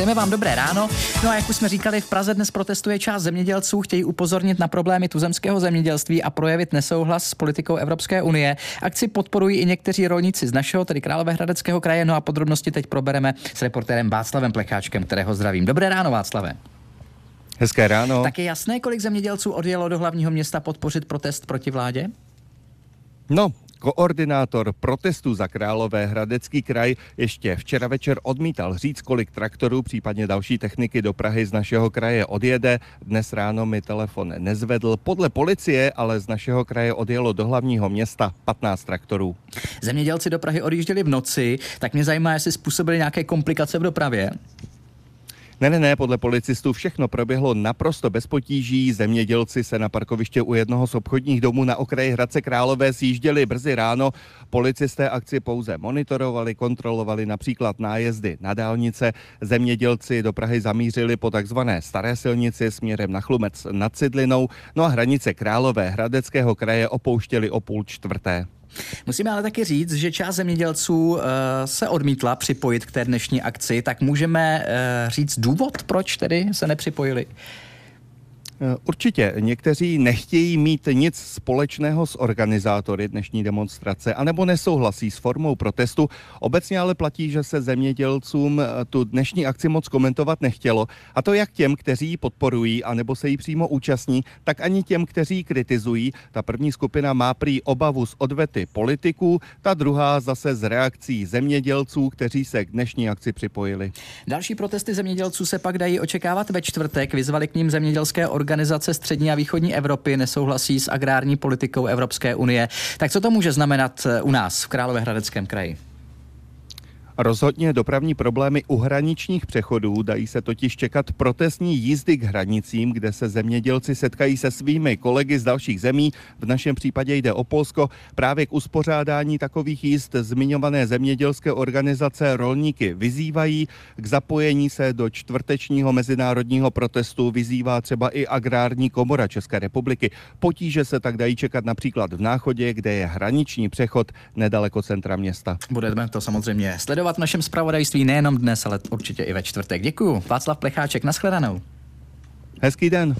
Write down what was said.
Přejeme vám dobré ráno. No a jak už jsme říkali, v Praze dnes protestuje část zemědělců, chtějí upozornit na problémy tuzemského zemědělství a projevit nesouhlas s politikou Evropské unie. Akci podporují i někteří rolníci z našeho, tedy Královéhradeckého kraje. No a podrobnosti teď probereme s reportérem Václavem Plecháčkem, kterého zdravím. Dobré ráno, Václave. Hezké ráno. Tak je jasné, kolik zemědělců odjelo do hlavního města podpořit protest proti vládě? No, Koordinátor protestu za Králové hradecký kraj ještě včera večer odmítal říct, kolik traktorů, případně další techniky do Prahy z našeho kraje odjede. Dnes ráno mi telefon nezvedl. Podle policie ale z našeho kraje odjelo do hlavního města 15 traktorů. Zemědělci do Prahy odjížděli v noci, tak mě zajímá, jestli způsobili nějaké komplikace v dopravě. Ne, ne, ne, podle policistů všechno proběhlo naprosto bez potíží. Zemědělci se na parkoviště u jednoho z obchodních domů na okraji Hradce Králové sjížděli brzy ráno. Policisté akci pouze monitorovali, kontrolovali například nájezdy na dálnice. Zemědělci do Prahy zamířili po takzvané staré silnici směrem na Chlumec nad Cidlinou, no a hranice Králové Hradeckého kraje opouštěli o půl čtvrté. Musíme ale taky říct, že část zemědělců uh, se odmítla připojit k té dnešní akci, tak můžeme uh, říct důvod, proč tedy se nepřipojili? Eh, určitě. Někteří nechtějí mít nic společného s organizátory dnešní demonstrace, anebo nesouhlasí s formou protestu. Obecně ale platí, že se zemědělcům eh, tu dnešní akci moc komentovat nechtělo. A to jak těm, kteří ji podporují, anebo se jí přímo účastní, tak ani těm, kteří ji kritizují. Ta první skupina má prý obavu z odvety politiků, ta druhá zase z reakcí zemědělců, kteří se k dnešní akci připojili. Další protesty zemědělců se pak dají očekávat ve čtvrtek. Vyzvali k ním zemědělské organizace Organizace střední a východní Evropy nesouhlasí s agrární politikou Evropské unie. Tak co to může znamenat eh, u nás v Královéhradeckém kraji? Rozhodně dopravní problémy u hraničních přechodů dají se totiž čekat protestní jízdy k hranicím, kde se zemědělci setkají se svými kolegy z dalších zemí. V našem případě jde o Polsko. Právě k uspořádání takových jízd zmiňované zemědělské organizace rolníky vyzývají. K zapojení se do čtvrtečního mezinárodního protestu vyzývá třeba i agrární komora České republiky. Potíže se tak dají čekat například v Náchodě, kde je hraniční přechod nedaleko centra města. Budeme to samozřejmě sledovat v našem zpravodajství nejenom dnes, ale určitě i ve čtvrtek. Děkuji. Václav Plecháček, nashledanou. Hezký den.